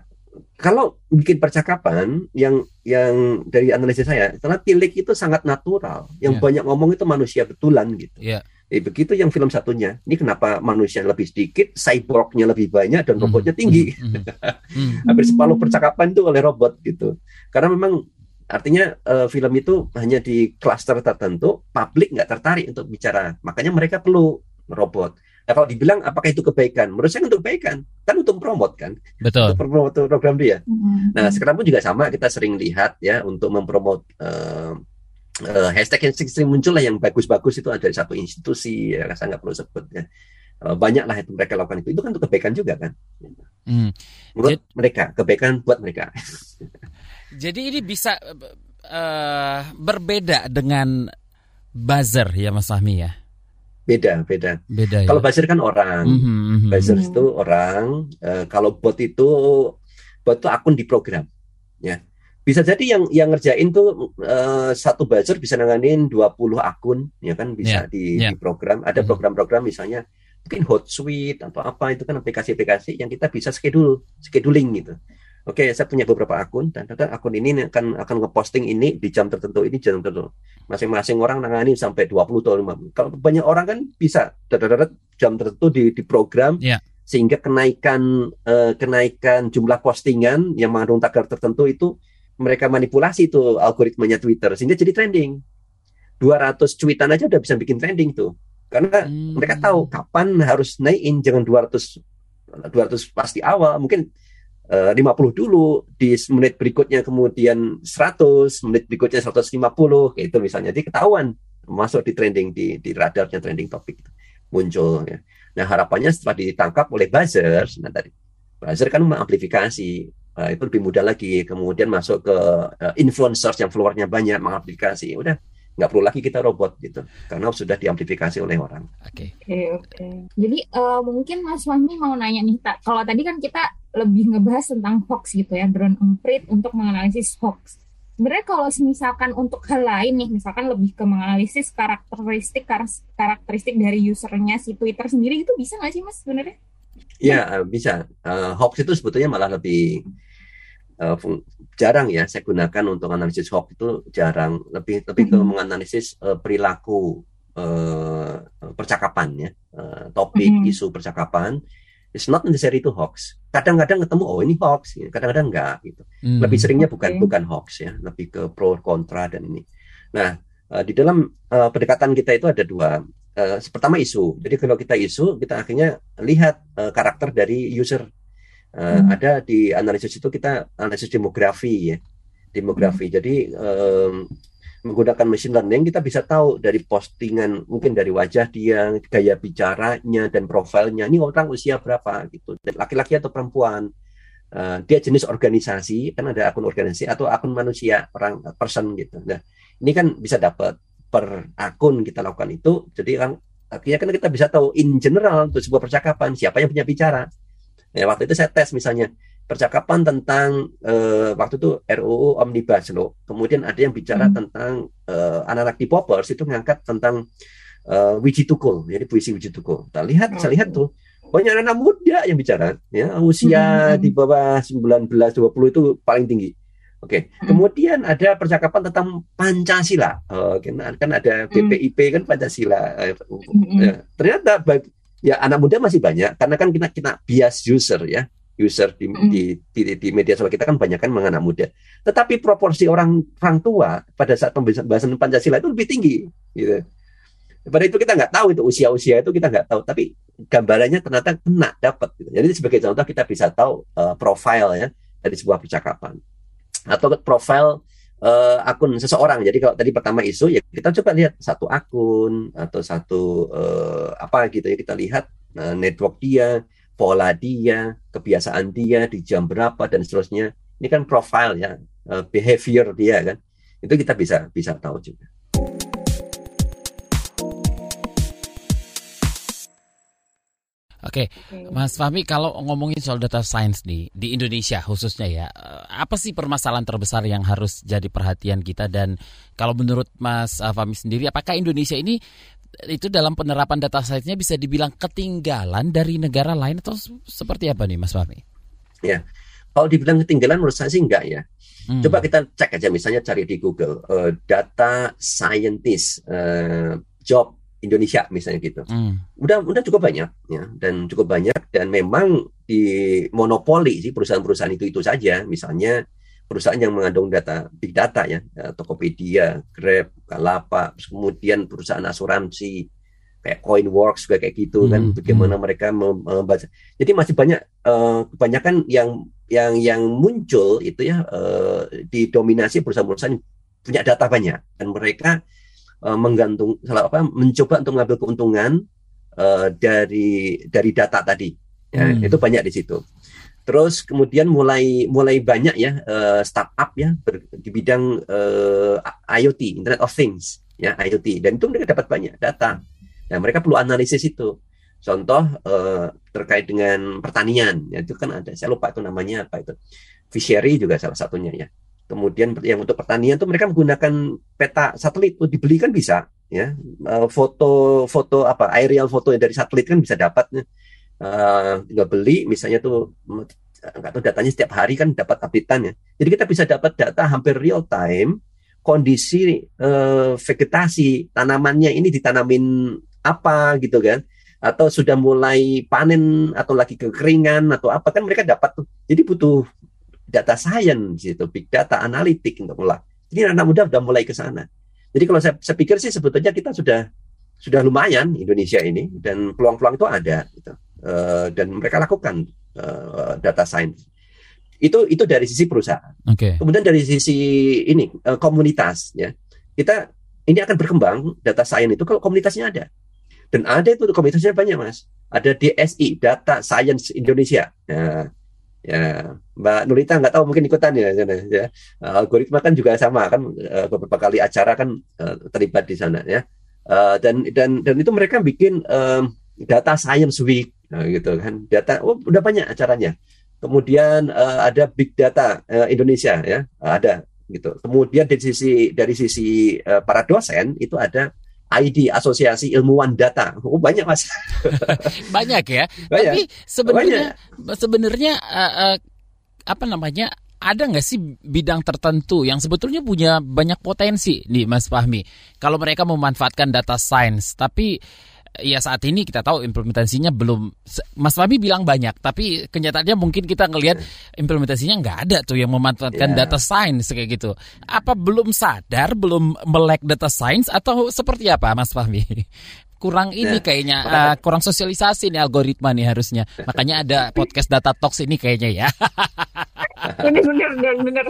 kalau bikin percakapan yang yang dari analisis saya, karena tilik itu sangat natural, yang yeah. banyak ngomong itu manusia betulan gitu. Yeah. Eh, begitu yang film satunya, ini kenapa manusia lebih sedikit, cyborgnya lebih banyak dan robotnya tinggi. Mm -hmm. Hampir separuh percakapan itu oleh robot gitu. Karena memang artinya uh, film itu hanya di klaster tertentu, publik nggak tertarik untuk bicara. Makanya mereka perlu robot. Nah, kalau dibilang apakah itu kebaikan? Menurut saya untuk kebaikan, kan untuk promote kan. Betul. Untuk promote program dia. Mm-hmm. Nah, sekarang pun juga sama kita sering lihat ya untuk mempromot uh, uh, hashtag yang sering muncul lah yang bagus-bagus itu ada di satu institusi ya saya nggak perlu sebut ya. Uh, banyak lah itu mereka lakukan itu. Itu kan untuk kebaikan juga kan. Mm. Menurut Jadi, mereka kebaikan buat mereka. Jadi ini bisa uh, berbeda dengan buzzer ya Mas Fahmi ya beda beda. Beda. Ya? Kalau buzzer kan orang, mm-hmm, mm-hmm. buzzer itu orang. Uh, kalau bot itu bot itu akun di program, ya. Bisa jadi yang yang ngerjain tuh uh, satu buzzer bisa nanganin 20 akun, ya kan bisa yeah, di, yeah. di program. Ada mm-hmm. program-program misalnya mungkin Hotsuite atau apa itu kan aplikasi-aplikasi yang kita bisa schedule, scheduling gitu. Oke, saya punya beberapa akun dan kadang akun ini akan akan ngeposting ini di jam tertentu ini jam tertentu. Masing-masing orang nangani sampai 20 atau 50. Kalau banyak orang kan bisa jam tertentu di di program yeah. sehingga kenaikan uh, kenaikan jumlah postingan yang mengandung tagar tertentu itu mereka manipulasi itu algoritmanya Twitter sehingga jadi trending. 200 tweetan aja udah bisa bikin trending tuh. Karena hmm. mereka tahu kapan harus naikin jangan 200 200 pasti awal mungkin 50 eh, dulu di menit berikutnya kemudian 100 menit berikutnya 150 kayak itu misalnya jadi ketahuan masuk di trending di di radarnya trending topik muncul ya. Nah harapannya setelah ditangkap oleh buzzer nah tadi buzzer kan mengamplifikasi uh, itu lebih mudah lagi kemudian masuk ke uh, influencers yang followernya banyak mengamplifikasi udah nggak perlu lagi kita robot gitu karena sudah diamplifikasi oleh orang. Oke. Okay. Oke okay, oke. Okay. Jadi uh, mungkin Mas Fahmi mau nanya nih, tak kalau tadi kan kita lebih ngebahas tentang hoax gitu ya, drone emprit untuk menganalisis hoax. Sebenarnya kalau misalkan untuk hal lain nih, misalkan lebih ke menganalisis karakteristik karakteristik dari usernya si Twitter sendiri itu bisa nggak sih Mas sebenarnya? Ya bisa. Uh, hoax itu sebetulnya malah lebih uh, jarang ya saya gunakan untuk analisis hoax itu jarang lebih lebih ke mm-hmm. menganalisis uh, perilaku uh, percakapan ya uh, topik mm -hmm. isu percakapan it's not necessary itu hoax kadang-kadang ketemu oh ini hoax kadang-kadang enggak gitu mm. lebih seringnya bukan okay. bukan hoax ya lebih ke pro kontra dan ini nah uh, di dalam uh, pendekatan kita itu ada dua uh, pertama isu jadi kalau kita isu kita akhirnya lihat uh, karakter dari user Uh, hmm. Ada di analisis itu kita analisis demografi ya, demografi. Hmm. Jadi um, menggunakan machine learning kita bisa tahu dari postingan mungkin dari wajah dia, gaya bicaranya dan profilnya. Ini orang usia berapa gitu, laki-laki atau perempuan. Uh, dia jenis organisasi kan ada akun organisasi atau akun manusia orang person gitu. Nah ini kan bisa dapat per akun kita lakukan itu. Jadi kan akhirnya kan kita bisa tahu in general untuk sebuah percakapan siapa yang punya bicara Ya, waktu itu saya tes misalnya percakapan tentang uh, waktu itu RUU Omnibus Law. Kemudian ada yang bicara hmm. tentang uh, anak-anak di Poppers itu ngangkat tentang uh, Wiji Tukul, jadi puisi Wiji Tukul. Kita lihat, hmm. saya lihat tuh banyak anak, -anak muda yang bicara, ya usia hmm. di bawah 19 20 itu paling tinggi. Oke, okay. hmm. kemudian ada percakapan tentang Pancasila. Uh, kan, kan ada BPIP hmm. kan Pancasila. Uh, hmm. ya, ternyata ya anak muda masih banyak karena kan kita kita bias user ya user di, mm. di, di, di media sosial kita kan banyak kan anak muda. Tetapi proporsi orang orang tua pada saat pembahasan Pancasila itu lebih tinggi, gitu. Pada itu kita nggak tahu itu usia-usia itu kita nggak tahu, tapi gambarannya ternyata kena dapat. Gitu. Jadi sebagai contoh kita bisa tahu uh, profile ya dari sebuah percakapan atau profile uh, akun seseorang. Jadi kalau tadi pertama isu ya kita coba lihat satu akun atau satu uh, apa gitu ya kita lihat uh, network dia, pola dia, kebiasaan dia di jam berapa dan seterusnya. Ini kan profile ya, uh, behavior dia kan. Itu kita bisa bisa tahu juga. Oke, okay. Mas Fahmi, kalau ngomongin soal data science nih di Indonesia khususnya ya, eh, apa sih permasalahan terbesar yang harus jadi perhatian kita dan kalau menurut Mas eh, Fahmi sendiri, apakah Indonesia ini itu dalam penerapan data science-nya bisa dibilang ketinggalan dari negara lain atau seperti apa nih Mas Fahmi? Ya, kalau dibilang ketinggalan menurut saya sih enggak ya. Hmm. Coba kita cek aja misalnya cari di Google uh, data scientist uh, job Indonesia misalnya gitu. Hmm. Udah udah cukup banyak ya dan cukup banyak dan memang di monopoli sih perusahaan-perusahaan itu itu saja misalnya perusahaan yang mengandung data big data ya, ya Tokopedia, Grab, Kalapa, kemudian perusahaan asuransi kayak Coinworks juga kayak gitu kan, hmm. kan bagaimana hmm. mereka membaca. Jadi masih banyak uh, kebanyakan yang yang yang muncul itu ya uh, didominasi perusahaan-perusahaan punya data banyak dan mereka uh, menggantung salah apa mencoba untuk mengambil keuntungan uh, dari dari data tadi. Ya hmm. itu banyak di situ. Terus kemudian mulai mulai banyak ya uh, startup ya ber, di bidang uh, IoT Internet of Things ya IoT dan itu mereka dapat banyak data. Dan mereka perlu analisis itu. Contoh uh, terkait dengan pertanian. Ya itu kan ada. Saya lupa itu namanya apa itu. Fishery juga salah satunya ya Kemudian yang untuk pertanian itu mereka menggunakan peta satelit. Itu dibeli kan bisa ya. Eh, foto foto apa aerial foto dari satelit kan bisa dapat uh, tinggal beli misalnya tuh nggak tahu datanya setiap hari kan dapat updatean ya. Jadi kita bisa dapat data hampir real time kondisi uh, vegetasi tanamannya ini ditanamin apa gitu kan. Atau sudah mulai panen atau lagi kekeringan atau apa kan mereka dapat tuh. Jadi butuh data science itu big data analitik untuk mulai. Jadi anak muda sudah mulai ke sana. Jadi kalau saya, saya pikir sih sebetulnya kita sudah sudah lumayan Indonesia ini dan peluang-peluang itu ada gitu. uh, dan mereka lakukan uh, data science. Itu itu dari sisi perusahaan. Okay. Kemudian dari sisi ini uh, komunitas ya. Kita ini akan berkembang data science itu kalau komunitasnya ada. Dan ada itu komunitasnya banyak, Mas. Ada DSI, Data Science Indonesia. Nah, Ya, Mbak Nurita nggak tahu mungkin ikutan ya, ya. Uh, algoritma kan juga sama kan uh, beberapa kali acara kan uh, terlibat di sana ya. Dan dan dan itu mereka bikin uh, data science week uh, gitu kan. Data oh, udah banyak acaranya. Kemudian uh, ada big data uh, Indonesia ya, ada gitu. Kemudian dari sisi dari sisi uh, para dosen itu ada ID Asosiasi Ilmuwan Data. Oh, banyak mas. banyak ya. Banyak. Tapi sebenarnya sebenarnya uh, uh, apa namanya? Ada nggak sih bidang tertentu yang sebetulnya punya banyak potensi nih Mas Fahmi? Kalau mereka memanfaatkan data science, tapi ya saat ini kita tahu implementasinya belum Mas Fabi bilang banyak tapi kenyataannya mungkin kita ngelihat implementasinya nggak ada tuh yang memanfaatkan yeah. data science kayak gitu. Apa belum sadar belum melek data science atau seperti apa Mas Fahmi? Kurang ini yeah. kayaknya uh, kurang sosialisasi nih algoritma nih harusnya. Makanya ada podcast data talks ini kayaknya ya. Ini benar benar benar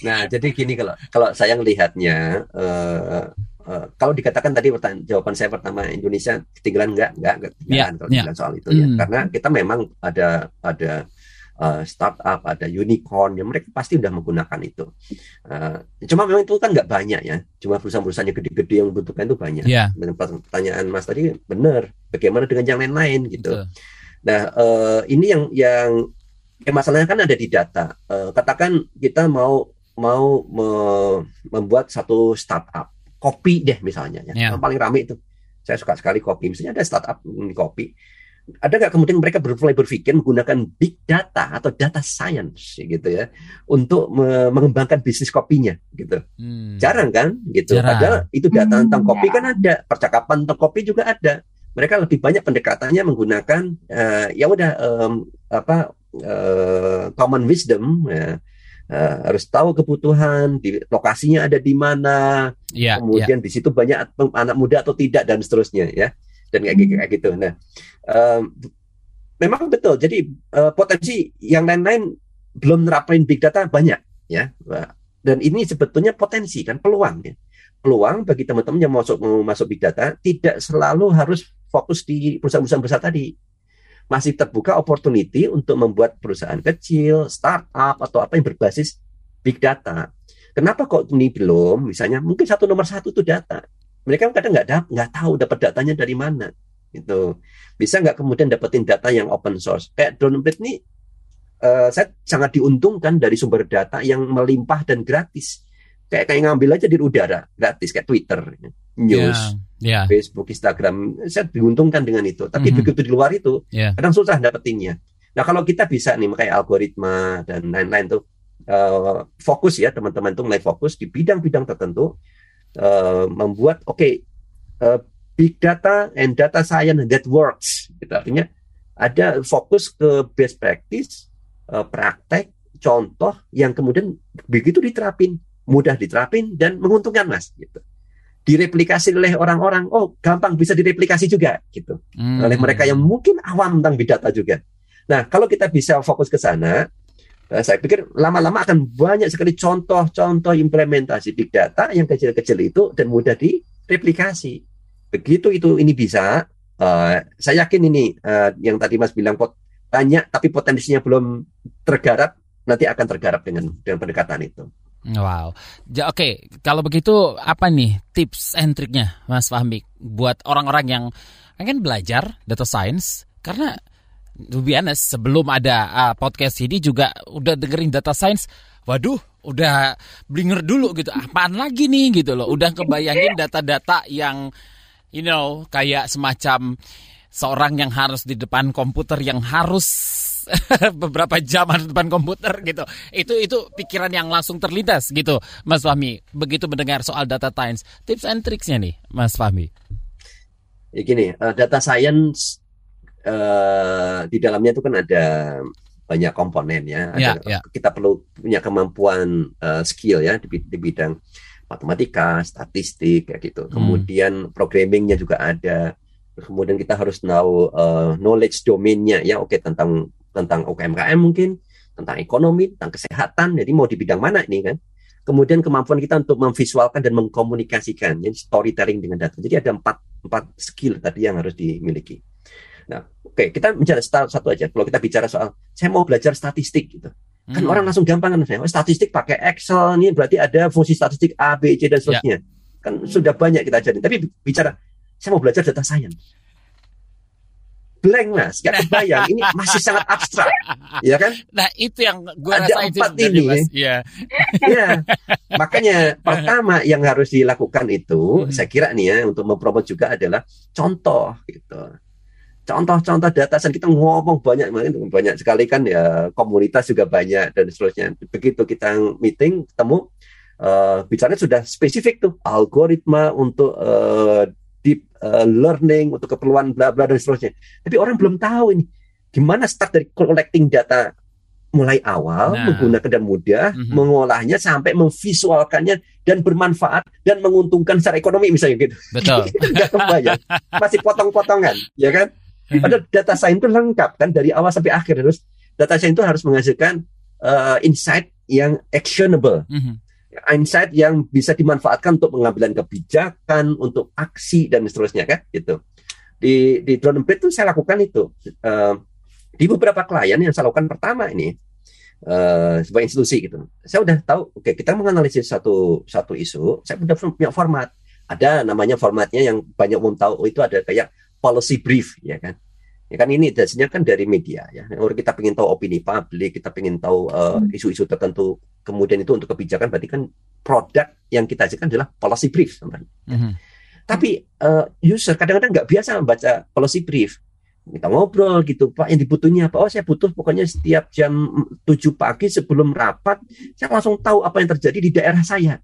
nah jadi gini kalau kalau saya melihatnya uh, Uh, kalau dikatakan tadi jawaban saya pertama Indonesia ketinggalan enggak enggak ketinggalan yeah, kalau yeah. soal itu mm. ya hmm. karena kita memang ada ada uh, startup ada unicorn yang mereka pasti sudah menggunakan itu uh, cuma memang itu kan nggak banyak ya cuma perusahaan-perusahaan yang gede-gede yang membutuhkan itu banyak yeah. dan pertanyaan Mas tadi benar bagaimana dengan yang lain-lain gitu Betul. nah uh, ini yang yang ya masalahnya kan ada di data uh, katakan kita mau mau me membuat satu startup kopi deh misalnya ya. Yeah. Yang paling ramai itu. Saya suka sekali kopi. Misalnya ada startup kopi. Ada nggak kemudian mereka mulai berpikir menggunakan big data atau data science gitu ya untuk me mengembangkan bisnis kopinya gitu. Hmm. Jarang kan gitu. Jarang. Padahal itu data hmm, tentang kopi ya. kan ada, percakapan tentang kopi juga ada. mereka lebih banyak pendekatannya menggunakan uh, ya udah um, apa uh, common wisdom ya. Uh, harus tahu kebutuhan di lokasinya ada di mana. Yeah, kemudian yeah. di situ banyak anak muda atau tidak dan seterusnya ya. Dan kayak, kayak gitu. Nah um, memang betul. Jadi uh, potensi yang lain-lain belum nerapin big data banyak ya. Dan ini sebetulnya potensi kan peluang ya. Peluang bagi teman-teman yang masuk mau masuk big data tidak selalu harus fokus di perusahaan-perusahaan besar tadi. Masih terbuka opportunity untuk membuat perusahaan kecil, startup atau apa yang berbasis big data. Kenapa kok ini belum? Misalnya mungkin satu nomor satu itu data. Mereka kadang nggak nggak tahu dapat datanya dari mana. Itu bisa nggak kemudian dapetin data yang open source. Kayak Downblade ini uh, saya sangat diuntungkan dari sumber data yang melimpah dan gratis kayak kayak ngambil aja di udara gratis kayak Twitter, news, yeah, yeah. Facebook, Instagram. Saya diuntungkan dengan itu. Tapi mm -hmm. begitu di luar itu, yeah. kadang susah dapetinnya. Nah kalau kita bisa nih kayak algoritma dan lain-lain tuh uh, fokus ya teman-teman tuh mulai fokus di bidang-bidang tertentu uh, membuat oke okay, uh, big data and data science that works. Gitu. Artinya ada fokus ke best practice, uh, praktek, contoh yang kemudian begitu diterapin mudah diterapin dan menguntungkan mas gitu direplikasi oleh orang-orang. Oh gampang bisa direplikasi juga gitu. Hmm. oleh mereka yang mungkin awam tentang big data juga. Nah kalau kita bisa fokus ke sana eh, saya pikir lama-lama akan banyak sekali contoh-contoh implementasi big data yang kecil-kecil itu dan mudah direplikasi. Begitu itu ini bisa. Uh, saya yakin ini uh, yang tadi mas bilang pot banyak tapi potensinya belum tergarap nanti akan tergarap dengan dengan pendekatan itu Wow. Oke, okay. kalau begitu apa nih tips and triknya Mas Fahmi buat orang-orang yang pengen belajar data science karena to sebelum ada uh, podcast ini juga udah dengerin data science, waduh, udah blinger dulu gitu. Apaan lagi nih gitu loh. Udah kebayangin data-data yang you know kayak semacam seorang yang harus di depan komputer yang harus beberapa jam di depan komputer gitu. Itu itu pikiran yang langsung terlintas gitu, Mas Fahmi. Begitu mendengar soal data science, tips and tricksnya nih, Mas Fahmi. Ya gini, uh, data science uh, di dalamnya itu kan ada banyak komponen ya. Ada, ya, ya. Kita perlu punya kemampuan uh, skill ya di, di bidang matematika, statistik kayak gitu. Hmm. Kemudian programmingnya juga ada. Kemudian kita harus tahu uh, knowledge domainnya ya, oke okay, tentang tentang UKMKM mungkin, tentang ekonomi, tentang kesehatan. Jadi mau di bidang mana ini kan? Kemudian kemampuan kita untuk memvisualkan dan mengkomunikasikan, jadi storytelling dengan data. Jadi ada empat empat skill tadi yang harus dimiliki. Nah, oke okay, kita bicara satu aja. Kalau kita bicara soal saya mau belajar statistik gitu, kan hmm. orang langsung gampang kan oh, statistik pakai Excel ini berarti ada fungsi statistik A, B, C dan seterusnya. Yeah. Kan sudah banyak kita ajarin. Tapi bicara saya mau belajar data science blank mas, gak kebayang. ini masih sangat abstrak, ya kan? Nah itu yang gue ada empat ini. Mas. Ya. ya, makanya pertama yang harus dilakukan itu, hmm. saya kira nih ya untuk mempromot juga adalah contoh gitu. Contoh-contoh data dan kita ngomong banyak banyak sekali kan ya komunitas juga banyak dan seterusnya. Begitu kita meeting ketemu uh, bicaranya sudah spesifik tuh algoritma untuk uh, uh, learning untuk keperluan bla bla dan seterusnya. Tapi orang belum tahu ini gimana start dari collecting data mulai awal nah. menggunakan dan mudah mm-hmm. mengolahnya sampai memvisualkannya dan bermanfaat dan menguntungkan secara ekonomi misalnya gitu. Betul. Enggak kebayang. Masih potong-potongan, ya kan? Mhm. Padahal data science itu lengkap kan dari awal sampai akhir terus data science itu harus menghasilkan uh, insight yang actionable. Mm-hmm insight yang bisa dimanfaatkan untuk pengambilan kebijakan, untuk aksi dan seterusnya kan gitu. Di di drone itu saya lakukan itu uh, di beberapa klien yang saya lakukan pertama ini uh, sebuah institusi gitu. Saya udah tahu, oke okay, kita menganalisis satu satu isu, saya udah punya format. Ada namanya formatnya yang banyak umum tahu oh, itu ada kayak policy brief ya kan. Ya kan ini dasarnya kan dari media ya. Orang kita ingin tahu opini publik, kita ingin tahu uh, isu-isu tertentu. Kemudian itu untuk kebijakan berarti kan produk yang kita hasilkan adalah policy brief. Mm -hmm. Tapi uh, user kadang-kadang nggak biasa membaca policy brief. Kita ngobrol gitu, Pak, yang dibutuhnya apa? Oh, saya butuh pokoknya setiap jam 7 pagi sebelum rapat, saya langsung tahu apa yang terjadi di daerah saya.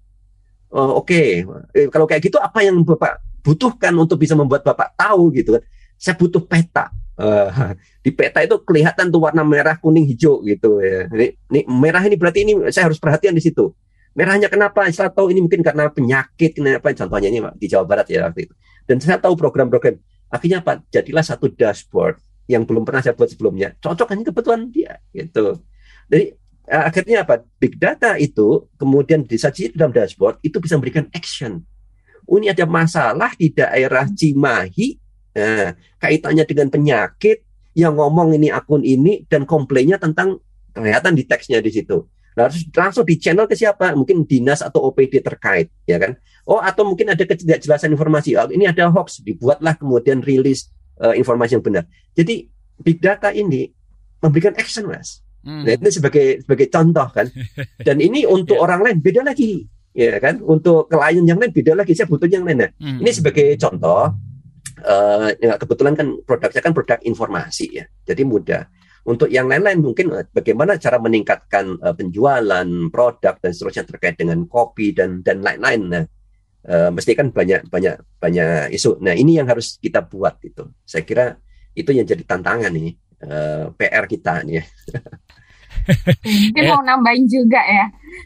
Oh, Oke, okay. eh, kalau kayak gitu apa yang Bapak butuhkan untuk bisa membuat Bapak tahu gitu kan? saya butuh peta. Uh, di peta itu kelihatan tuh warna merah, kuning, hijau gitu ya. Ini, ini merah ini berarti ini saya harus perhatian di situ. Merahnya kenapa? Saya tahu ini mungkin karena penyakit, kenapa? Contohnya ini di Jawa Barat ya waktu itu. Dan saya tahu program-program. Akhirnya apa? Jadilah satu dashboard yang belum pernah saya buat sebelumnya. Cocok hanya kebutuhan dia gitu. Jadi uh, akhirnya apa? Big data itu kemudian disajikan dalam dashboard itu bisa memberikan action. Oh, ini ada masalah di daerah Cimahi Nah, kaitannya dengan penyakit yang ngomong ini akun ini dan komplainnya tentang kelihatan di teksnya di situ. Nah, harus langsung di channel ke siapa? Mungkin dinas atau OPD terkait, ya kan? Oh, atau mungkin ada ketidakjelasan informasi. Oh, ini ada hoax, dibuatlah kemudian rilis uh, informasi yang benar. Jadi big data ini memberikan action, mas. Hmm. Nah, ini sebagai sebagai contoh kan. Dan ini untuk yeah. orang lain beda lagi, ya kan? Untuk klien yang lain beda lagi. Saya butuh yang lain. Nah, hmm. Ini sebagai contoh uh, kebetulan kan produknya kan produk informasi ya, jadi mudah. Untuk yang lain-lain mungkin eh, bagaimana cara meningkatkan uh, penjualan produk dan seterusnya terkait dengan kopi dan dan lain-lain. Nah, uh, mesti kan banyak banyak banyak isu. Nah ini yang harus kita buat itu. Saya kira itu yang jadi tantangan nih uh, PR kita nih. Ya. Mungkin mau nambahin juga ya.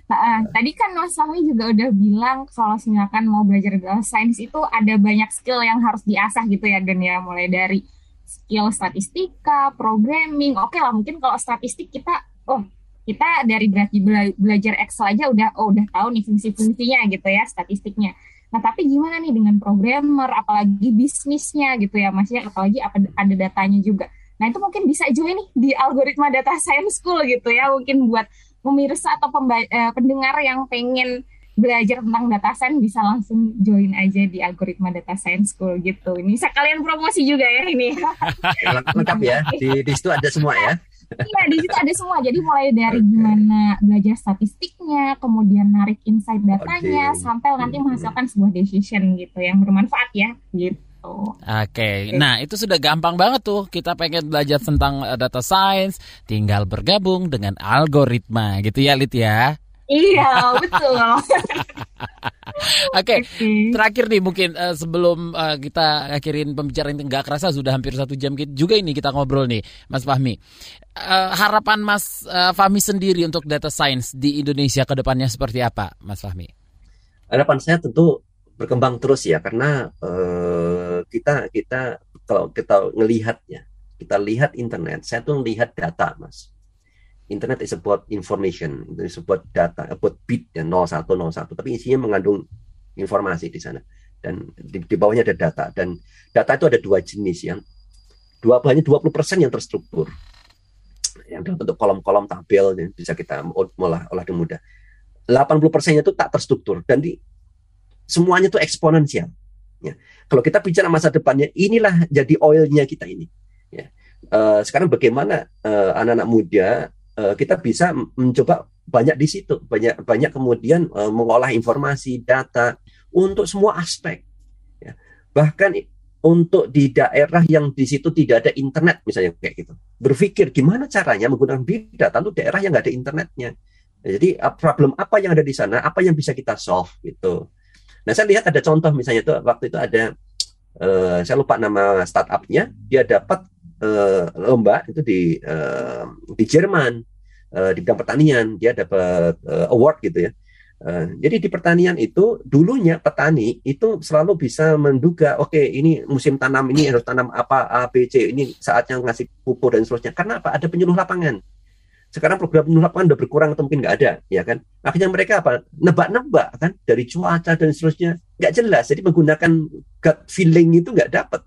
Nah, tadi kan Mas Fahmi juga udah bilang kalau misalkan mau belajar data science itu ada banyak skill yang harus diasah gitu ya Dan ya mulai dari skill statistika, programming. Oke lah mungkin kalau statistik kita oh kita dari berarti belajar Excel aja udah oh udah tahu nih fungsi-fungsinya gitu ya statistiknya. Nah tapi gimana nih dengan programmer apalagi bisnisnya gitu ya Masnya apalagi apa ada datanya juga. Nah itu mungkin bisa join nih di algoritma data science school gitu ya mungkin buat pemirsa atau eh, pendengar yang pengen belajar tentang data science bisa langsung join aja di algoritma data science school gitu. Ini sekalian promosi juga ya ini. Lengkap ya. Di, di situ ada semua ya. Iya, di situ ada semua. Jadi mulai dari okay. gimana belajar statistiknya, kemudian narik insight datanya, okay. sampai nanti menghasilkan sebuah decision gitu yang bermanfaat ya, gitu. Oke, okay. nah itu sudah gampang banget tuh. Kita pengen belajar tentang uh, data science, tinggal bergabung dengan algoritma gitu ya, Lit ya. Iya, betul. Oke, okay. terakhir nih mungkin uh, sebelum uh, kita akhirin pembicaraan nggak kerasa sudah hampir satu jam juga ini kita ngobrol nih, Mas Fahmi. Uh, harapan Mas uh, Fahmi sendiri untuk data science di Indonesia ke depannya seperti apa, Mas Fahmi? Harapan saya tentu berkembang terus ya karena uh, kita kita kalau kita ngelihatnya kita lihat internet saya tuh melihat data mas. Internet is about information itu data about bit ya 0101 tapi isinya mengandung informasi di sana. Dan di, di bawahnya ada data dan data itu ada dua jenis yang dua hanya 20% yang terstruktur. Yang dalam bentuk kolom-kolom tabel yang bisa kita olah olah dengan mudah. 80 persennya itu tak terstruktur dan di semuanya itu eksponensial. Ya. Kalau kita bicara masa depannya, inilah jadi oilnya kita ini. Ya. Uh, sekarang bagaimana uh, anak-anak muda uh, kita bisa mencoba banyak di situ, banyak banyak kemudian uh, mengolah informasi, data untuk semua aspek. Ya. Bahkan untuk di daerah yang di situ tidak ada internet misalnya kayak gitu. Berpikir gimana caranya menggunakan big data untuk daerah yang nggak ada internetnya. Jadi problem apa yang ada di sana, apa yang bisa kita solve gitu. Nah saya lihat ada contoh misalnya itu waktu itu ada uh, saya lupa nama startupnya dia dapat uh, lomba itu di uh, di Jerman uh, di bidang pertanian dia dapat uh, award gitu ya. Uh, jadi di pertanian itu dulunya petani itu selalu bisa menduga, oke okay, ini musim tanam ini harus tanam apa A B C ini saatnya ngasih pupuk dan seterusnya. Karena apa? Ada penyuluh lapangan. Sekarang program penuh lapangan udah berkurang atau mungkin nggak ada, ya kan? Akhirnya mereka apa? Nebak-nebak kan dari cuaca dan seterusnya nggak jelas. Jadi menggunakan gut feeling itu nggak dapat.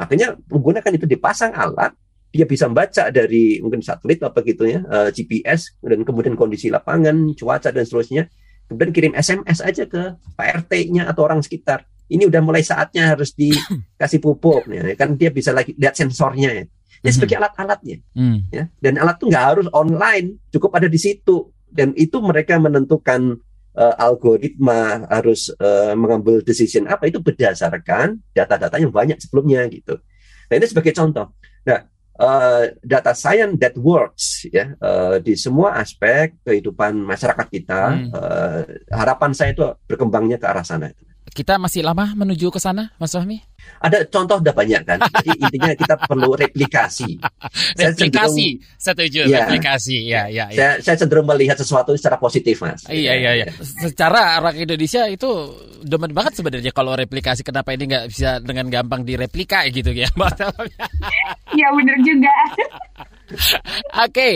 Akhirnya menggunakan itu dipasang alat, dia bisa membaca dari mungkin satelit apa gitu ya, eh, GPS dan kemudian kondisi lapangan, cuaca dan seterusnya. Kemudian kirim SMS aja ke Pak RT-nya atau orang sekitar. Ini udah mulai saatnya harus dikasih pupuk, ya kan dia bisa lagi lihat sensornya ya ya sebagai alat-alatnya. Mm. ya dan alat itu nggak harus online cukup ada di situ. Dan itu mereka menentukan uh, algoritma harus uh, mengambil decision apa itu berdasarkan data-data yang banyak sebelumnya gitu. Nah ini sebagai contoh. Nah uh, data science that works ya uh, di semua aspek kehidupan masyarakat kita hmm. uh, harapan saya itu berkembangnya ke arah sana kita masih lama menuju ke sana, Mas Fahmi? Ada contoh udah banyak kan. Jadi intinya kita perlu replikasi. replikasi, saya setuju. Ya, replikasi, ya, ya, ya. Saya, saya cenderung melihat sesuatu secara positif, mas. Iya, iya, iya. Secara orang Indonesia itu demen banget sebenarnya kalau replikasi. Kenapa ini nggak bisa dengan gampang direplika gitu ya, Iya benar juga. Oke, okay.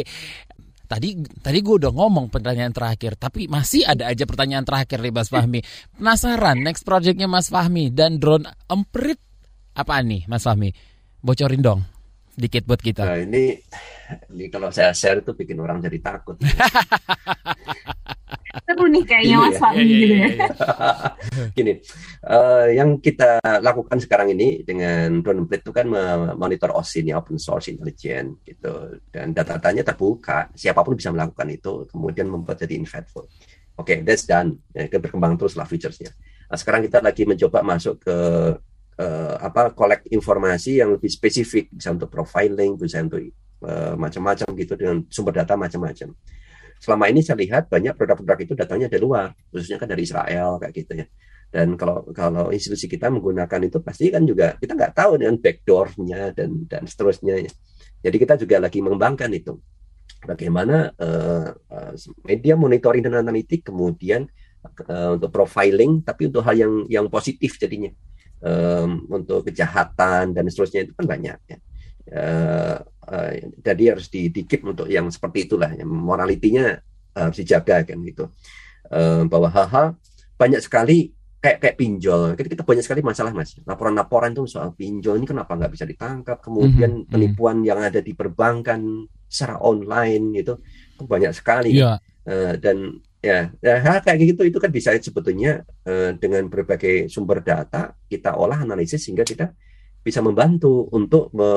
Tadi tadi gue udah ngomong pertanyaan terakhir, tapi masih ada aja pertanyaan terakhir nih Mas Fahmi. Penasaran next projectnya Mas Fahmi dan drone emprit apa nih Mas Fahmi? Bocorin dong dikit buat kita. Nah, ini ini kalau saya share itu bikin orang jadi takut. Seru nih kayaknya Mas ya. Fahmi iya, gitu ya. Iya, iya. Gini, uh, yang kita lakukan sekarang ini dengan drone emprit itu kan memonitor OSINT ya, open source intelligence gitu dan data-datanya terbuka, siapa pun bisa melakukan itu, kemudian membuat jadi insightful. Oke, okay, that's done. Ya, berkembang teruslah featuresnya. Nah, sekarang kita lagi mencoba masuk ke uh, apa collect informasi yang lebih spesifik bisa untuk profiling bisa untuk uh, macam-macam gitu dengan sumber data macam-macam selama ini saya lihat banyak produk-produk itu datangnya dari luar khususnya kan dari Israel kayak gitu ya dan kalau kalau institusi kita menggunakan itu pasti kan juga kita nggak tahu dengan backdoornya dan dan seterusnya ya. jadi kita juga lagi mengembangkan itu bagaimana uh, media monitoring dan analitik kemudian uh, untuk profiling tapi untuk hal yang yang positif jadinya um, untuk kejahatan dan seterusnya itu kan banyak ya. Uh, jadi harus dikip untuk yang seperti itulah yang moralitinya uh, harus dijaga kan gitu. Uh, bahwa hal-hal banyak sekali kayak kayak pinjol. Kita, kita banyak sekali masalah mas. Laporan-laporan itu soal pinjol ini kenapa nggak bisa ditangkap? Kemudian mm -hmm. penipuan yang ada di perbankan secara online itu banyak sekali yeah. uh, dan Ya, hal kayak gitu itu kan bisa sebetulnya uh, dengan berbagai sumber data kita olah analisis sehingga kita bisa membantu untuk me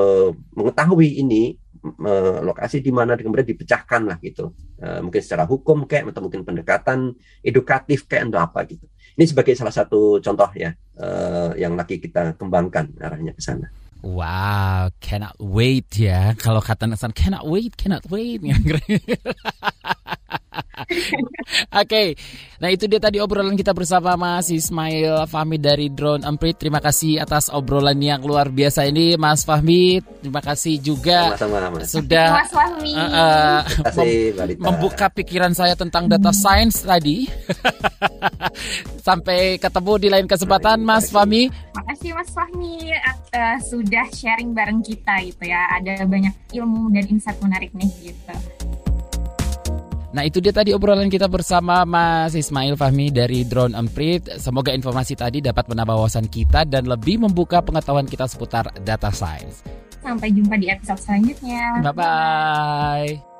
mengetahui ini me lokasi di mana kemudian dipecahkan lah gitu. Uh, mungkin secara hukum kayak atau mungkin pendekatan edukatif kayak atau apa gitu. Ini sebagai salah satu contoh ya uh, yang lagi kita kembangkan arahnya ke sana. Wow, cannot wait ya. Kalau kata Nasan, cannot wait, cannot wait. Oke, okay. nah itu dia tadi obrolan kita bersama Mas Ismail Fahmi dari Drone Emprit. Terima kasih atas obrolan yang luar biasa ini, Mas Fahmi. Terima kasih juga Sama-sama, mas. sudah Mas Fahmi. Uh, uh, mem membuka pikiran saya tentang data science tadi. Sampai ketemu di lain kesempatan, Mas Fahmi. Makasih Mas Fahmi uh, sudah sharing bareng kita gitu ya. Ada banyak ilmu dan insight menarik nih gitu. Nah itu dia tadi obrolan kita bersama Mas Ismail Fahmi dari Drone Emprit. Semoga informasi tadi dapat menambah wawasan kita dan lebih membuka pengetahuan kita seputar data science. Sampai jumpa di episode selanjutnya. Bye-bye.